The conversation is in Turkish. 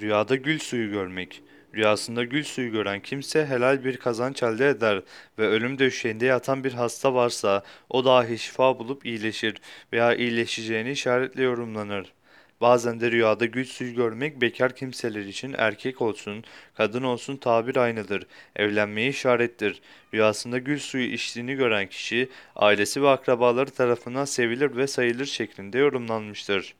Rüyada gül suyu görmek. Rüyasında gül suyu gören kimse helal bir kazanç elde eder ve ölüm döşeğinde yatan bir hasta varsa o dahi şifa bulup iyileşir veya iyileşeceğini işaretle yorumlanır. Bazen de rüyada gül suyu görmek bekar kimseler için erkek olsun, kadın olsun tabir aynıdır. Evlenmeye işarettir. Rüyasında gül suyu içtiğini gören kişi ailesi ve akrabaları tarafından sevilir ve sayılır şeklinde yorumlanmıştır.